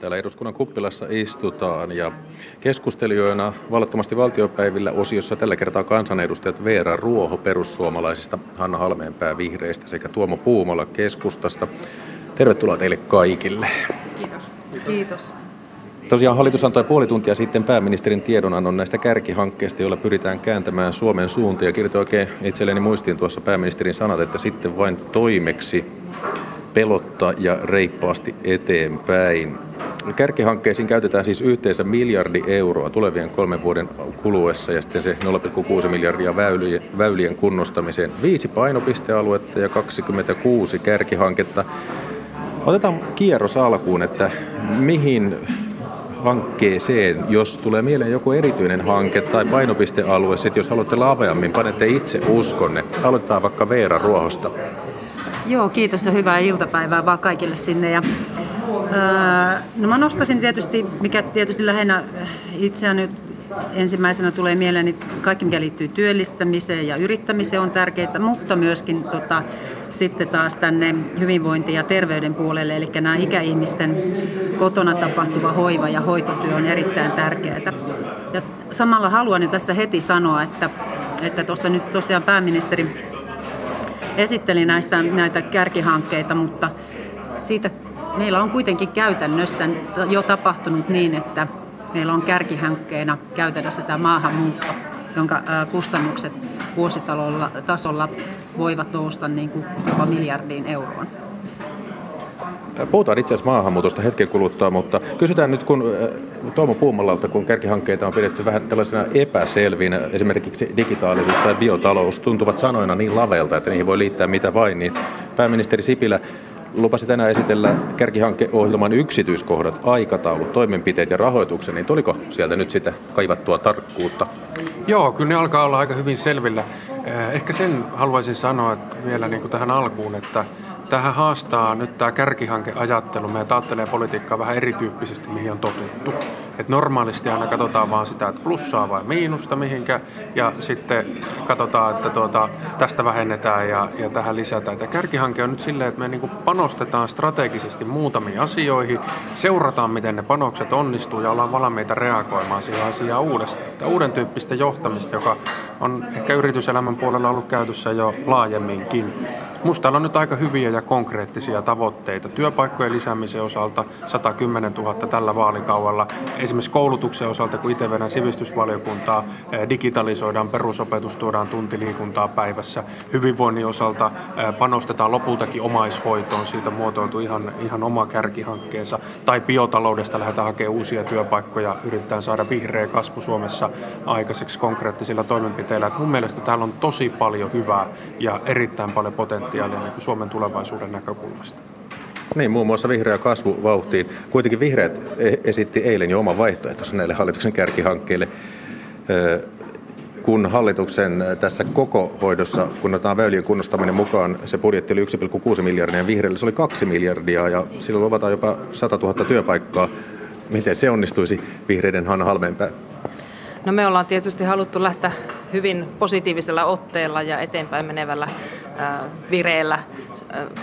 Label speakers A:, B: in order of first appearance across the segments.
A: Täällä eduskunnan kuppilassa istutaan ja keskustelijoina vallattomasti valtiopäivillä osiossa tällä kertaa kansanedustajat Veera Ruoho perussuomalaisista, Hanna Halmeenpää vihreistä sekä Tuomo Puumola keskustasta. Tervetuloa teille kaikille.
B: Kiitos. Kiitos.
A: Tosiaan hallitus antoi puoli tuntia sitten pääministerin tiedonannon näistä kärkihankkeista, joilla pyritään kääntämään Suomen suuntia. Ja kirjoitin oikein itselleni muistiin tuossa pääministerin sanat, että sitten vain toimeksi pelottaa ja reippaasti eteenpäin. Kärkihankkeisiin käytetään siis yhteensä miljardi euroa tulevien kolmen vuoden kuluessa ja sitten se 0,6 miljardia väylien, kunnostamiseen. Viisi painopistealuetta ja 26 kärkihanketta. Otetaan kierros alkuun, että mihin hankkeeseen, jos tulee mieleen joku erityinen hanke tai painopistealue, sitten jos haluatte laveammin, panette itse uskonne. Aloitetaan vaikka Veera Ruohosta.
B: Joo, kiitos ja hyvää iltapäivää vaan kaikille sinne. Ja, no mä nostaisin tietysti, mikä tietysti lähinnä itseäni ensimmäisenä tulee mieleen, niin kaikki mikä liittyy työllistämiseen ja yrittämiseen on tärkeää, mutta myöskin tota, sitten taas tänne hyvinvointi- ja terveyden puolelle, eli nämä ikäihmisten kotona tapahtuva hoiva ja hoitotyö on erittäin tärkeää. Ja samalla haluan jo tässä heti sanoa, että että nyt tosiaan pääministeri esitteli näistä, näitä kärkihankkeita, mutta siitä meillä on kuitenkin käytännössä jo tapahtunut niin, että meillä on kärkihankkeena käytännössä tämä maahanmuutto, jonka kustannukset vuositasolla voivat nousta niin kuin jopa miljardiin euroon.
A: Puhutaan itse asiassa maahanmuutosta hetken kuluttua, mutta kysytään nyt, kun Tuomo Puumalalta, kun kärkihankkeita on pidetty vähän tällaisena epäselvinä, esimerkiksi digitaalisuus tai biotalous tuntuvat sanoina niin lavelta, että niihin voi liittää mitä vain, niin pääministeri Sipilä lupasi tänään esitellä kärkihankeohjelman yksityiskohdat, aikataulut, toimenpiteet ja rahoituksen, niin tuliko sieltä nyt sitä kaivattua tarkkuutta?
C: Joo, kyllä ne alkaa olla aika hyvin selvillä. Eh, ehkä sen haluaisin sanoa että vielä niin kuin tähän alkuun, että tähän haastaa nyt tämä kärkihankeajattelu. Me ajattelee politiikkaa vähän erityyppisesti, mihin on totuttu. Et normaalisti aina katsotaan vaan sitä, että plussaa vai miinusta mihinkä, ja sitten katsotaan, että tuota, tästä vähennetään ja, ja tähän lisätään. Ja kärkihanke on nyt silleen, että me niin panostetaan strategisesti muutamiin asioihin, seurataan, miten ne panokset onnistuu ja ollaan valmiita reagoimaan siihen asiaan uudestaan. Uuden tyyppistä johtamista, joka on ehkä yrityselämän puolella ollut käytössä jo laajemminkin. Musta on nyt aika hyviä ja konkreettisia tavoitteita. Työpaikkojen lisäämisen osalta 110 000 tällä vaalikaudella. Esimerkiksi koulutuksen osalta, kun itse vedän sivistysvaliokuntaa, eh, digitalisoidaan perusopetus, tuodaan tuntiliikuntaa päivässä. Hyvinvoinnin osalta eh, panostetaan lopultakin omaishoitoon, siitä muotoiltu ihan, ihan oma kärkihankkeensa. Tai biotaloudesta lähdetään hakemaan uusia työpaikkoja, yritetään saada vihreä kasvu Suomessa aikaiseksi konkreettisilla toimenpiteillä. Mun mielestä täällä on tosi paljon hyvää ja erittäin paljon potentiaalia potentiaalia niin Suomen tulevaisuuden näkökulmasta.
A: Niin, muun muassa vihreä kasvu vauhtiin. Kuitenkin vihreät e- esitti eilen jo oman vaihtoehtonsa näille hallituksen kärkihankkeille. Kun hallituksen tässä koko hoidossa, kun otetaan väylien kunnostaminen mukaan, se budjetti oli 1,6 miljardia ja vihreille se oli 2 miljardia ja sillä luvataan jopa 100 000 työpaikkaa. Miten se onnistuisi vihreiden Hanna Halmeenpää?
D: No me ollaan tietysti haluttu lähteä hyvin positiivisella otteella ja eteenpäin menevällä vireellä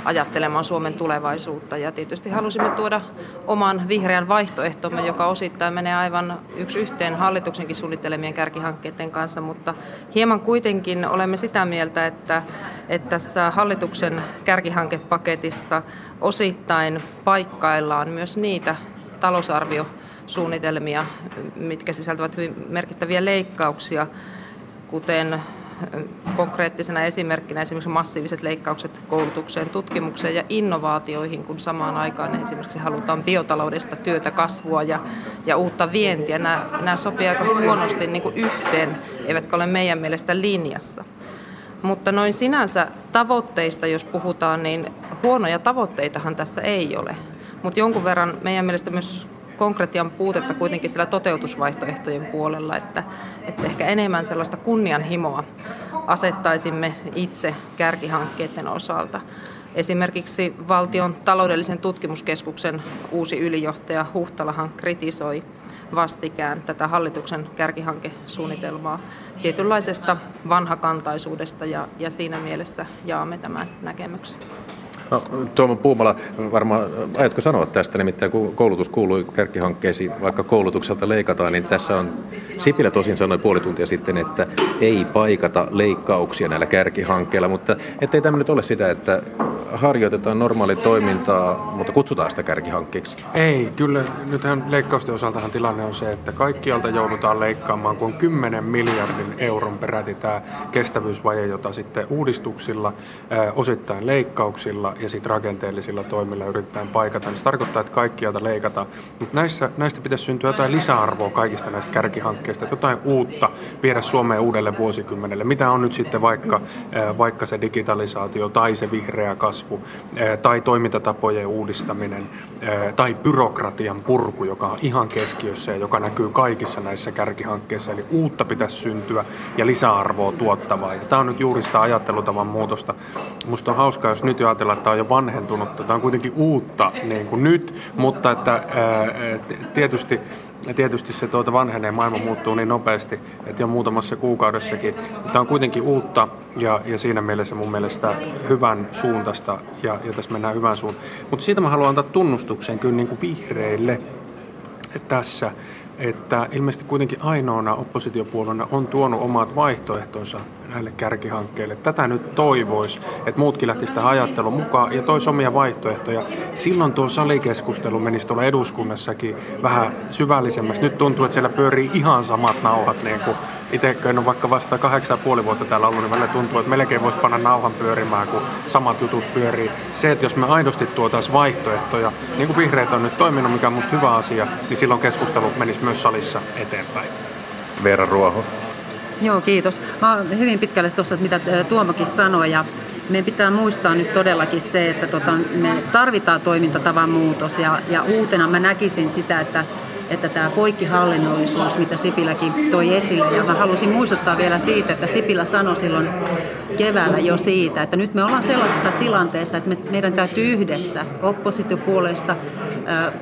D: ajattelemaan Suomen tulevaisuutta. Ja tietysti halusimme tuoda oman vihreän vaihtoehtomme, joka osittain menee aivan yksi yhteen hallituksenkin suunnittelemien kärkihankkeiden kanssa, mutta hieman kuitenkin olemme sitä mieltä, että, että tässä hallituksen kärkihankepaketissa osittain paikkaillaan myös niitä talousarvio suunnitelmia, mitkä sisältävät hyvin merkittäviä leikkauksia, kuten konkreettisena esimerkkinä esimerkiksi massiiviset leikkaukset koulutukseen, tutkimukseen ja innovaatioihin, kun samaan aikaan esimerkiksi halutaan biotaloudesta työtä, kasvua ja, ja uutta vientiä. Nämä, nämä sopii aika huonosti niin kuin yhteen, eivätkä ole meidän mielestä linjassa. Mutta noin sinänsä tavoitteista, jos puhutaan, niin huonoja tavoitteitahan tässä ei ole. Mutta jonkun verran meidän mielestä myös konkretian puutetta kuitenkin sillä toteutusvaihtoehtojen puolella, että, että ehkä enemmän sellaista kunnianhimoa asettaisimme itse kärkihankkeiden osalta. Esimerkiksi valtion taloudellisen tutkimuskeskuksen uusi ylijohtaja Huhtalahan kritisoi vastikään tätä hallituksen kärkihankesuunnitelmaa tietynlaisesta vanhakantaisuudesta ja, ja siinä mielessä jaamme tämän näkemyksen.
A: No, Tuomo Puumala, varmaan ajatko sanoa tästä, nimittäin kun koulutus kuului kärkihankkeisiin, vaikka koulutukselta leikataan, niin tässä on, Sipilä tosin sanoi puoli tuntia sitten, että ei paikata leikkauksia näillä kärkihankkeilla, mutta ettei tämä nyt ole sitä, että harjoitetaan normaali toimintaa, mutta kutsutaan sitä kärkihankkeeksi?
C: Ei, kyllä nythän leikkausten osaltahan tilanne on se, että kaikkialta joudutaan leikkaamaan, kun on 10 miljardin euron peräti tämä kestävyysvaje, jota sitten uudistuksilla, osittain leikkauksilla ja sitten rakenteellisilla toimilla yritetään paikata. Niin se tarkoittaa, että kaikkialta leikataan. Mutta näissä, näistä pitäisi syntyä jotain lisäarvoa kaikista näistä kärkihankkeista, jotain uutta viedä Suomeen uudelle vuosikymmenelle. Mitä on nyt sitten vaikka, vaikka se digitalisaatio tai se vihreä kasvu tai toimintatapojen uudistaminen tai byrokratian purku, joka on ihan keskiössä ja joka näkyy kaikissa näissä kärkihankkeissa. Eli uutta pitäisi syntyä ja lisäarvoa tuottavaa. Ja tämä on nyt juuri sitä ajattelutavan muutosta. Musta on hauskaa, jos nyt jo ajatellaan, tämä on jo vanhentunut. Tämä on kuitenkin uutta niin kuin nyt, mutta että ää, tietysti tietysti se tuota vanhenee, maailma muuttuu niin nopeasti, että jo muutamassa kuukaudessakin. Tämä on kuitenkin uutta ja, ja siinä mielessä mun mielestä hyvän suuntaista ja, ja tässä mennään hyvän suuntaan. Mutta siitä mä haluan antaa tunnustuksen kyllä niin kuin vihreille tässä, että ilmeisesti kuitenkin ainoana oppositiopuolueena on tuonut omat vaihtoehtonsa näille kärkihankkeille. Tätä nyt toivoisi, että muutkin lähtisivät sitä ajattelun mukaan ja toisi omia vaihtoehtoja. Silloin tuo salikeskustelu menisi tuolla eduskunnassakin vähän syvällisemmäksi. Nyt tuntuu, että siellä pyörii ihan samat nauhat. Niin kuin itse en ole vaikka vasta kahdeksan puoli vuotta täällä ollut, niin välillä tuntuu, että melkein voisi panna nauhan pyörimään, kun samat jutut pyörii. Se, että jos me aidosti tuotaisiin vaihtoehtoja, niin kuin vihreät on nyt toiminut, mikä on minusta hyvä asia, niin silloin keskustelu menisi myös salissa eteenpäin.
A: Veera Ruoho.
B: Joo, kiitos. Mä olen hyvin pitkälle tuossa, mitä Tuomokin sanoi, ja meidän pitää muistaa nyt todellakin se, että tota, me tarvitaan toimintatavan muutos, ja, ja uutena mä näkisin sitä, että että tämä poikkihallinnollisuus, mitä Sipiläkin toi esille. Ja mä halusin muistuttaa vielä siitä, että Sipilä sanoi silloin keväällä jo siitä, että nyt me ollaan sellaisessa tilanteessa, että me, meidän täytyy yhdessä oppositiopuolesta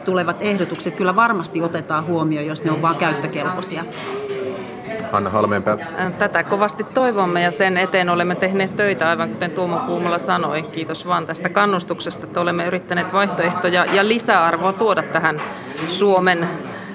B: tulevat ehdotukset kyllä varmasti otetaan huomioon, jos ne on vain käyttökelpoisia.
A: Hanna Halmeenpää?
D: Tätä kovasti toivomme ja sen eteen olemme tehneet töitä, aivan kuten Tuomo Puumala sanoi. Kiitos vaan tästä kannustuksesta, että olemme yrittäneet vaihtoehtoja ja lisäarvoa tuoda tähän Suomen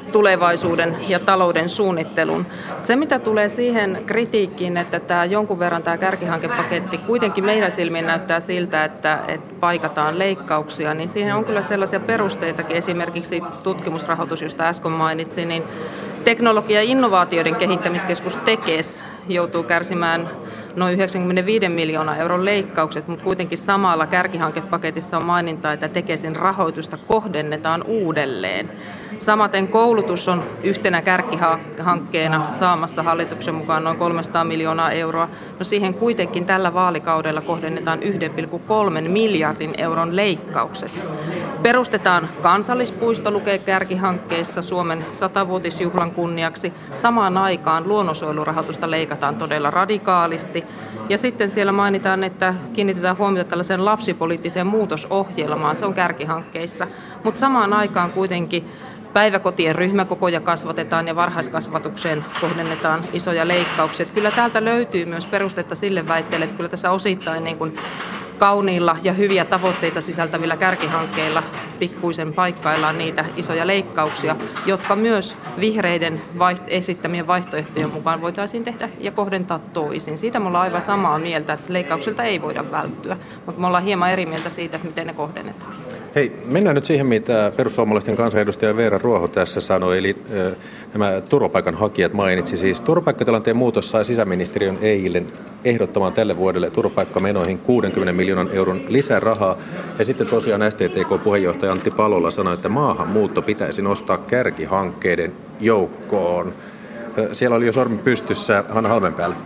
D: tulevaisuuden ja talouden suunnittelun. Se, mitä tulee siihen kritiikkiin, että tämä jonkun verran tämä kärkihankepaketti kuitenkin meidän silmiin näyttää siltä, että, että paikataan leikkauksia, niin siihen on kyllä sellaisia perusteitakin. Esimerkiksi tutkimusrahoitus, josta äsken mainitsin, niin teknologia- ja innovaatioiden kehittämiskeskus TEKES joutuu kärsimään noin 95 miljoonaa euron leikkaukset, mutta kuitenkin samalla kärkihankepaketissa on maininta, että Tekesin rahoitusta kohdennetaan uudelleen. Samaten koulutus on yhtenä kärkihankkeena saamassa hallituksen mukaan noin 300 miljoonaa euroa. No siihen kuitenkin tällä vaalikaudella kohdennetaan 1,3 miljardin euron leikkaukset. Perustetaan kansallispuisto lukee kärkihankkeissa Suomen satavuotisjuhlan kunniaksi. Samaan aikaan luonnonsuojelurahoitusta leikataan todella radikaalisti. Ja sitten siellä mainitaan, että kiinnitetään huomiota tällaiseen lapsipoliittiseen muutosohjelmaan. Se on kärkihankkeissa. Mutta samaan aikaan kuitenkin päiväkotien ryhmäkokoja kasvatetaan ja varhaiskasvatukseen kohdennetaan isoja leikkauksia. Kyllä täältä löytyy myös perustetta sille väitteelle, että kyllä tässä osittain niin kuin kauniilla ja hyviä tavoitteita sisältävillä kärkihankkeilla pikkuisen paikkaillaan niitä isoja leikkauksia, jotka myös vihreiden vaiht- esittämien vaihtoehtojen mukaan voitaisiin tehdä ja kohdentaa toisin. Siitä me ollaan aivan samaa mieltä, että leikkauksilta ei voida välttyä, mutta me ollaan hieman eri mieltä siitä, että miten ne kohdennetaan.
A: Hei, mennään nyt siihen, mitä perussuomalaisten kansanedustaja Veera Ruoho tässä sanoi, eli äh, nämä turvapaikanhakijat mainitsi. Siis turvapaikkatilanteen muutos sai sisäministeriön eilen ehdottamaan tälle vuodelle turvapaikkamenoihin 60 miljoonan euron lisärahaa. Ja sitten tosiaan STTK-puheenjohtaja Antti Palola sanoi, että maahanmuutto pitäisi nostaa kärkihankkeiden joukkoon. Siellä oli jo sormi pystyssä Hanna Halmenpäällä.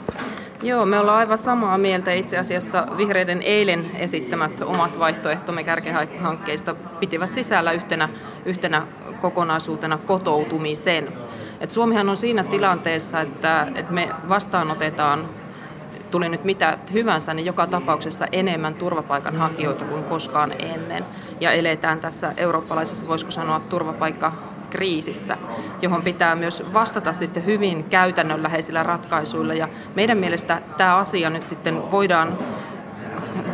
D: Joo, me ollaan aivan samaa mieltä. Itse asiassa vihreiden eilen esittämät omat vaihtoehtomme kärkihankkeista pitivät sisällä yhtenä, yhtenä kokonaisuutena kotoutumisen. Et Suomihan on siinä tilanteessa, että, että me vastaanotetaan tuli nyt mitä hyvänsä, niin joka tapauksessa enemmän turvapaikanhakijoita kuin koskaan ennen. Ja eletään tässä eurooppalaisessa, voisiko sanoa, turvapaikka kriisissä, johon pitää myös vastata sitten hyvin käytännönläheisillä ratkaisuilla. Ja meidän mielestä tämä asia nyt sitten voidaan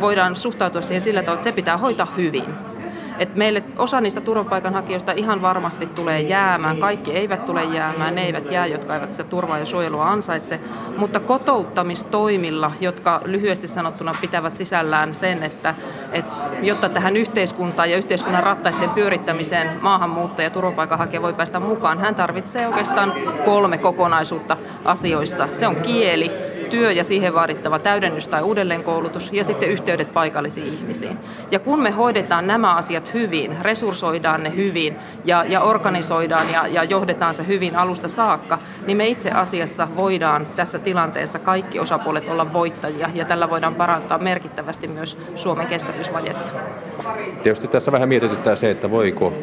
D: voidaan suhtautua siihen sillä tavalla, että se pitää hoitaa hyvin. Et meille osa niistä turvapaikanhakijoista ihan varmasti tulee jäämään. Kaikki eivät tule jäämään, ne eivät jää, jotka eivät sitä turvaa ja suojelua ansaitse. Mutta kotouttamistoimilla, jotka lyhyesti sanottuna pitävät sisällään sen, että, että jotta tähän yhteiskuntaan ja yhteiskunnan rattaiden pyörittämiseen maahanmuuttaja ja turvapaikanhakija voi päästä mukaan, hän tarvitsee oikeastaan kolme kokonaisuutta asioissa. Se on kieli, työ ja siihen vaadittava täydennys tai uudelleenkoulutus ja sitten yhteydet paikallisiin ihmisiin. Ja kun me hoidetaan nämä asiat hyvin, resurssoidaan ne hyvin ja, ja organisoidaan ja, ja johdetaan se hyvin alusta saakka, niin me itse asiassa voidaan tässä tilanteessa kaikki osapuolet olla voittajia ja tällä voidaan parantaa merkittävästi myös Suomen kestävyysvajetta.
A: Tietysti tässä vähän mietityttää se, että voiko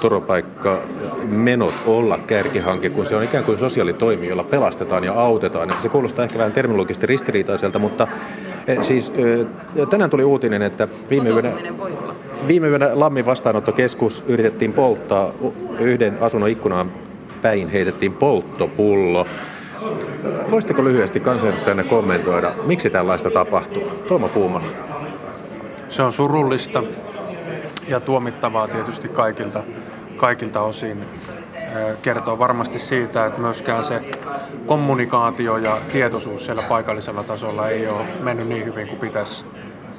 A: turvapaikka menot olla kärkihanke, kun se on ikään kuin sosiaalitoimi, jolla pelastetaan ja autetaan. Että se kuulostaa ehkä vähän terminologisesti ristiriitaiselta, mutta eh, siis eh, tänään tuli uutinen, että viime yönä, viime yönä Lammin vastaanottokeskus yritettiin polttaa yhden asunnon ikkunaan päin, heitettiin polttopullo. Voisitteko lyhyesti kansanedustajana kommentoida, miksi tällaista tapahtuu? Tuomo Puumala.
C: Se on surullista ja tuomittavaa tietysti kaikilta kaikilta osin kertoo varmasti siitä, että myöskään se kommunikaatio ja tietoisuus siellä paikallisella tasolla ei ole mennyt niin hyvin kuin pitäisi.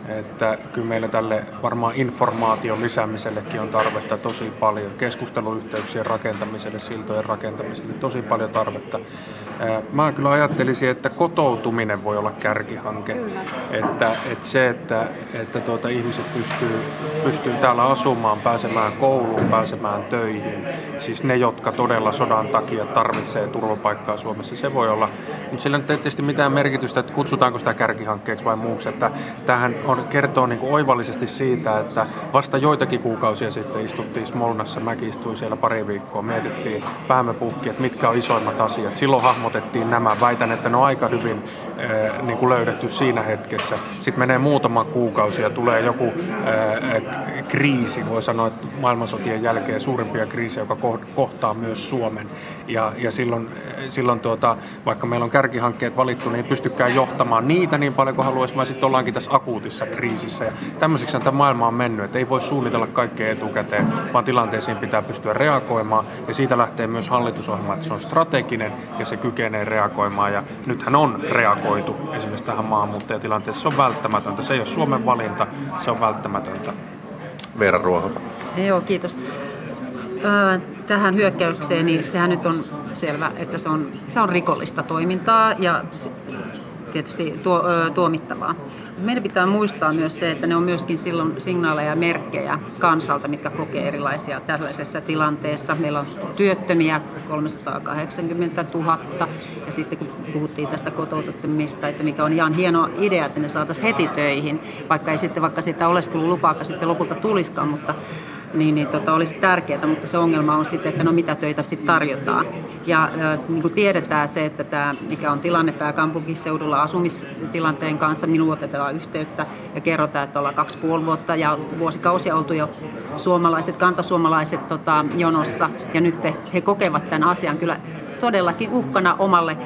C: Että kyllä meillä tälle varmaan informaation lisäämisellekin on tarvetta tosi paljon, keskusteluyhteyksien rakentamiselle, siltojen rakentamiselle, tosi paljon tarvetta. Mä kyllä ajattelisin, että kotoutuminen voi olla kärkihanke. Että, että se, että, että tuota, ihmiset pystyy, pystyy täällä asumaan, pääsemään kouluun, pääsemään töihin. Siis ne, jotka todella sodan takia tarvitsee turvapaikkaa Suomessa, se voi olla. Mutta sillä nyt ei tietysti mitään merkitystä, että kutsutaanko sitä kärkihankkeeksi vai muuksi. Että tähän on, kertoo niin kuin oivallisesti siitä, että vasta joitakin kuukausia sitten istuttiin Smolnassa, mäkin istuin siellä pari viikkoa, mietittiin päämäpuhki, että mitkä on isoimmat asiat. Silloin hahmotettiin nämä. Väitän, että ne on aika hyvin äh, niin kuin löydetty siinä hetkessä. Sitten menee muutama kuukausi ja tulee joku äh, kriisi, voi sanoa, että maailmansotien jälkeen suurimpia kriisejä, joka kohtaa myös Suomen. Ja, ja silloin, silloin tuota, vaikka meillä on kärkihankkeet valittu, niin ei pystykään johtamaan niitä niin paljon kuin haluaisi, vaan sitten ollaankin tässä akuutissa kriisissä. Ja tämmöiseksi tämä maailma on mennyt, että ei voi suunnitella kaikkea etukäteen, vaan tilanteisiin pitää pystyä reagoimaan. Ja siitä lähtee myös hallitusohjelma, että se on strateginen ja se kykenee reagoimaan. Ja nythän on reagoitu esimerkiksi tähän maahanmuuttajatilanteeseen. Se on välttämätöntä. Se ei ole Suomen valinta, se on välttämätöntä.
A: Veera Ruoho.
B: Joo, kiitos. Tähän hyökkäykseen, niin sehän nyt on selvä, että se on, se on rikollista toimintaa ja tietysti tuo, tuomittavaa. Meidän pitää muistaa myös se, että ne on myöskin silloin signaaleja ja merkkejä kansalta, mitkä kokee erilaisia tällaisessa tilanteessa. Meillä on työttömiä 380 000 ja sitten kun puhuttiin tästä kotoututtamista, että mikä on ihan hieno idea, että ne saataisiin heti töihin, vaikka ei sitten vaikka sitä oleskelulupaa sitten lopulta tuliskaan, mutta niin, niin tota, olisi tärkeää, mutta se ongelma on sitten, että no mitä töitä sitten tarjotaan. Ja niin kuin tiedetään se, että tämä, mikä on tilanne pääkaupunkiseudulla asumistilanteen kanssa, minuun otetaan yhteyttä ja kerrotaan, että ollaan kaksi puoli vuotta ja vuosikausia oltu jo suomalaiset, kantasuomalaiset tota, jonossa ja nyt he, he kokevat tämän asian kyllä todellakin uhkana omalle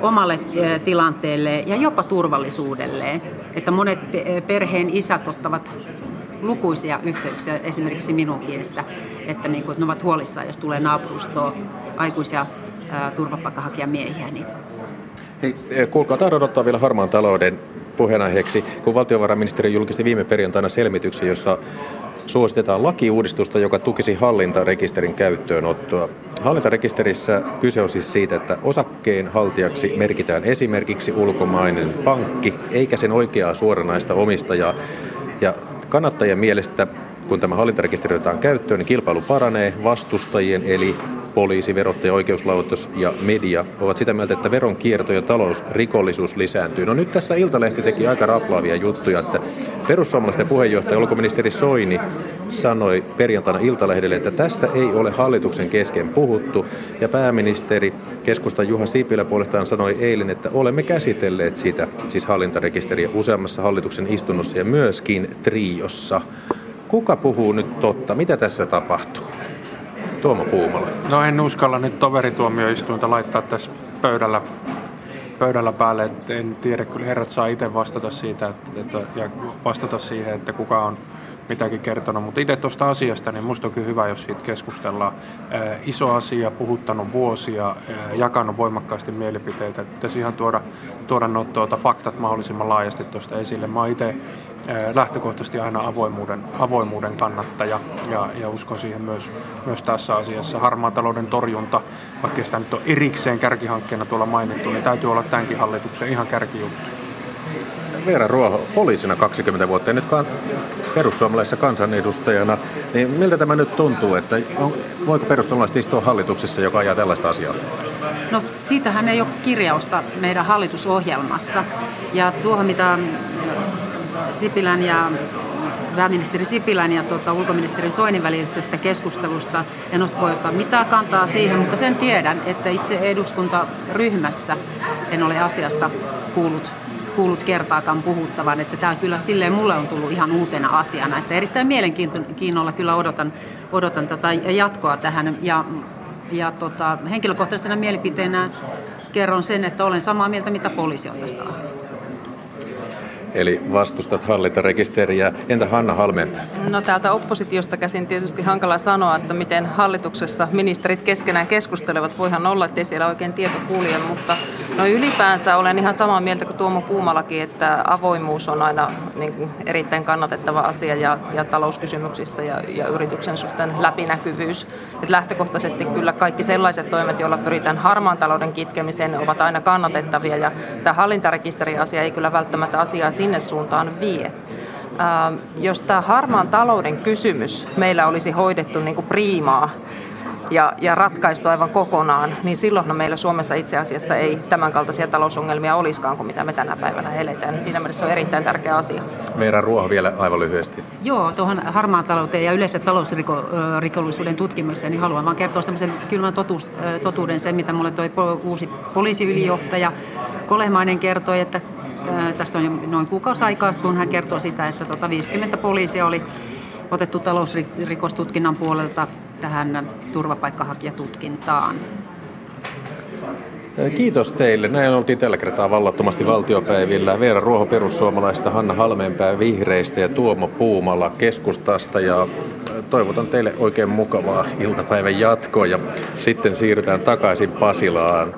B: omalle tilanteelle ja jopa turvallisuudelleen. Että monet perheen isät ottavat lukuisia yhteyksiä, esimerkiksi minunkin, että, että, niin kuin, että ne ovat huolissaan, jos tulee naapurustoon aikuisia turvapaikanhakijamiehiä. Niin.
A: Hei, e, kuulkaa, tahdon ottaa vielä harmaan talouden puheenaiheeksi, kun valtiovarainministeri julkisti viime perjantaina selvityksen, jossa suositetaan lakiuudistusta, joka tukisi hallintarekisterin käyttöönottoa. Hallintarekisterissä kyse on siis siitä, että osakkeen haltijaksi merkitään esimerkiksi ulkomainen pankki, eikä sen oikeaa suoranaista omistajaa. Ja kannattajien mielestä, kun tämä hallintarekisteri otetaan käyttöön, niin kilpailu paranee. Vastustajien eli poliisi, verottaja, oikeuslautos ja media ovat sitä mieltä, että veronkierto ja talousrikollisuus lisääntyy. No nyt tässä Iltalehti teki aika raflaavia juttuja, että perussuomalaisten puheenjohtaja ulkoministeri Soini sanoi perjantaina Iltalehdelle, että tästä ei ole hallituksen kesken puhuttu. Ja pääministeri keskusta Juha Sipilä puolestaan sanoi eilen, että olemme käsitelleet sitä, siis hallintarekisteriä, useammassa hallituksen istunnossa ja myöskin triossa. Kuka puhuu nyt totta? Mitä tässä tapahtuu? Tuomo Puumala.
C: No en uskalla nyt toverituomioistuinta laittaa tässä pöydällä pöydällä päälle. En tiedä, kyllä herrat saa itse vastata siitä että, että, ja vastata siihen, että kuka on mitäkin kertonut. Mutta itse tuosta asiasta, niin minusta on kyllä hyvä, jos siitä keskustellaan. iso asia, puhuttanut vuosia, jakanut voimakkaasti mielipiteitä. Pitäisi ihan tuoda, tuoda no, tuota, faktat mahdollisimman laajasti tuosta esille. Mä itse lähtökohtaisesti aina avoimuuden, avoimuuden kannattaja ja, ja uskon siihen myös, myös tässä asiassa. Harmaan talouden torjunta, vaikka sitä nyt on erikseen kärkihankkeena tuolla mainittu, niin täytyy olla tämänkin hallituksen ihan kärkijuttu.
A: Veera Ruoho, poliisina 20 vuotta ja nyt perussuomalaisessa kansanedustajana, niin miltä tämä nyt tuntuu, että on, voiko perussuomalaiset istua hallituksessa, joka ajaa tällaista asiaa?
B: No siitähän ei ole kirjausta meidän hallitusohjelmassa. Ja tuohon, mitä Sipilän ja pääministeri Sipilän ja tuota, ulkoministeri Soinin välisestä keskustelusta. En voi ottaa mitään kantaa siihen, mutta sen tiedän, että itse eduskuntaryhmässä en ole asiasta kuullut kuullut kertaakaan puhuttavan, että tämä kyllä silleen mulle on tullut ihan uutena asiana, että erittäin mielenkiinnolla kyllä odotan, odotan tätä jatkoa tähän ja, ja tota, henkilökohtaisena mielipiteenä kerron sen, että olen samaa mieltä, mitä poliisi on tästä asiasta.
A: Eli vastustat hallintarekisteriä. Entä Hanna Halme?
D: No täältä oppositiosta käsin tietysti hankala sanoa, että miten hallituksessa ministerit keskenään keskustelevat. Voihan olla, että ei siellä oikein tieto kulje, mutta no ylipäänsä olen ihan samaa mieltä kuin Tuomo Puumalakin, että avoimuus on aina niin erittäin kannatettava asia ja, ja talouskysymyksissä ja, ja yrityksen suhteen läpinäkyvyys. Et lähtökohtaisesti kyllä kaikki sellaiset toimet, joilla pyritään harmaan talouden kitkemiseen, ovat aina kannatettavia ja tämä hallintarekisteriasia ei kyllä välttämättä asiaa sinne suuntaan vie. Ähm, jos tämä harmaan talouden kysymys meillä olisi hoidettu niin kuin priimaa ja, ja ratkaistu aivan kokonaan, niin silloin meillä Suomessa itse asiassa ei tämänkaltaisia talousongelmia olisikaan kuin mitä me tänä päivänä eletään. Siinä mielessä on erittäin tärkeä asia.
A: Veera Ruoho vielä aivan lyhyesti.
B: Joo, tuohon harmaan talouteen ja yleisen talousrikollisuuden tutkimiseen, niin haluan vaan kertoa semmoisen kylmän totuus, totuuden, sen mitä mulle toi uusi poliisiylijohtaja Kolehmainen kertoi, että Tästä on noin kuukausi aikaa, kun hän kertoo sitä, että tota 50 poliisia oli otettu talousrikostutkinnan puolelta tähän turvapaikkahakijatutkintaan.
A: Kiitos teille. Näin oltiin tällä kertaa vallattomasti valtiopäivillä. Veera Ruoho perussuomalaista, Hanna Halmeenpää vihreistä ja Tuomo Puumala keskustasta. Ja toivotan teille oikein mukavaa iltapäivän jatkoa ja sitten siirrytään takaisin Pasilaan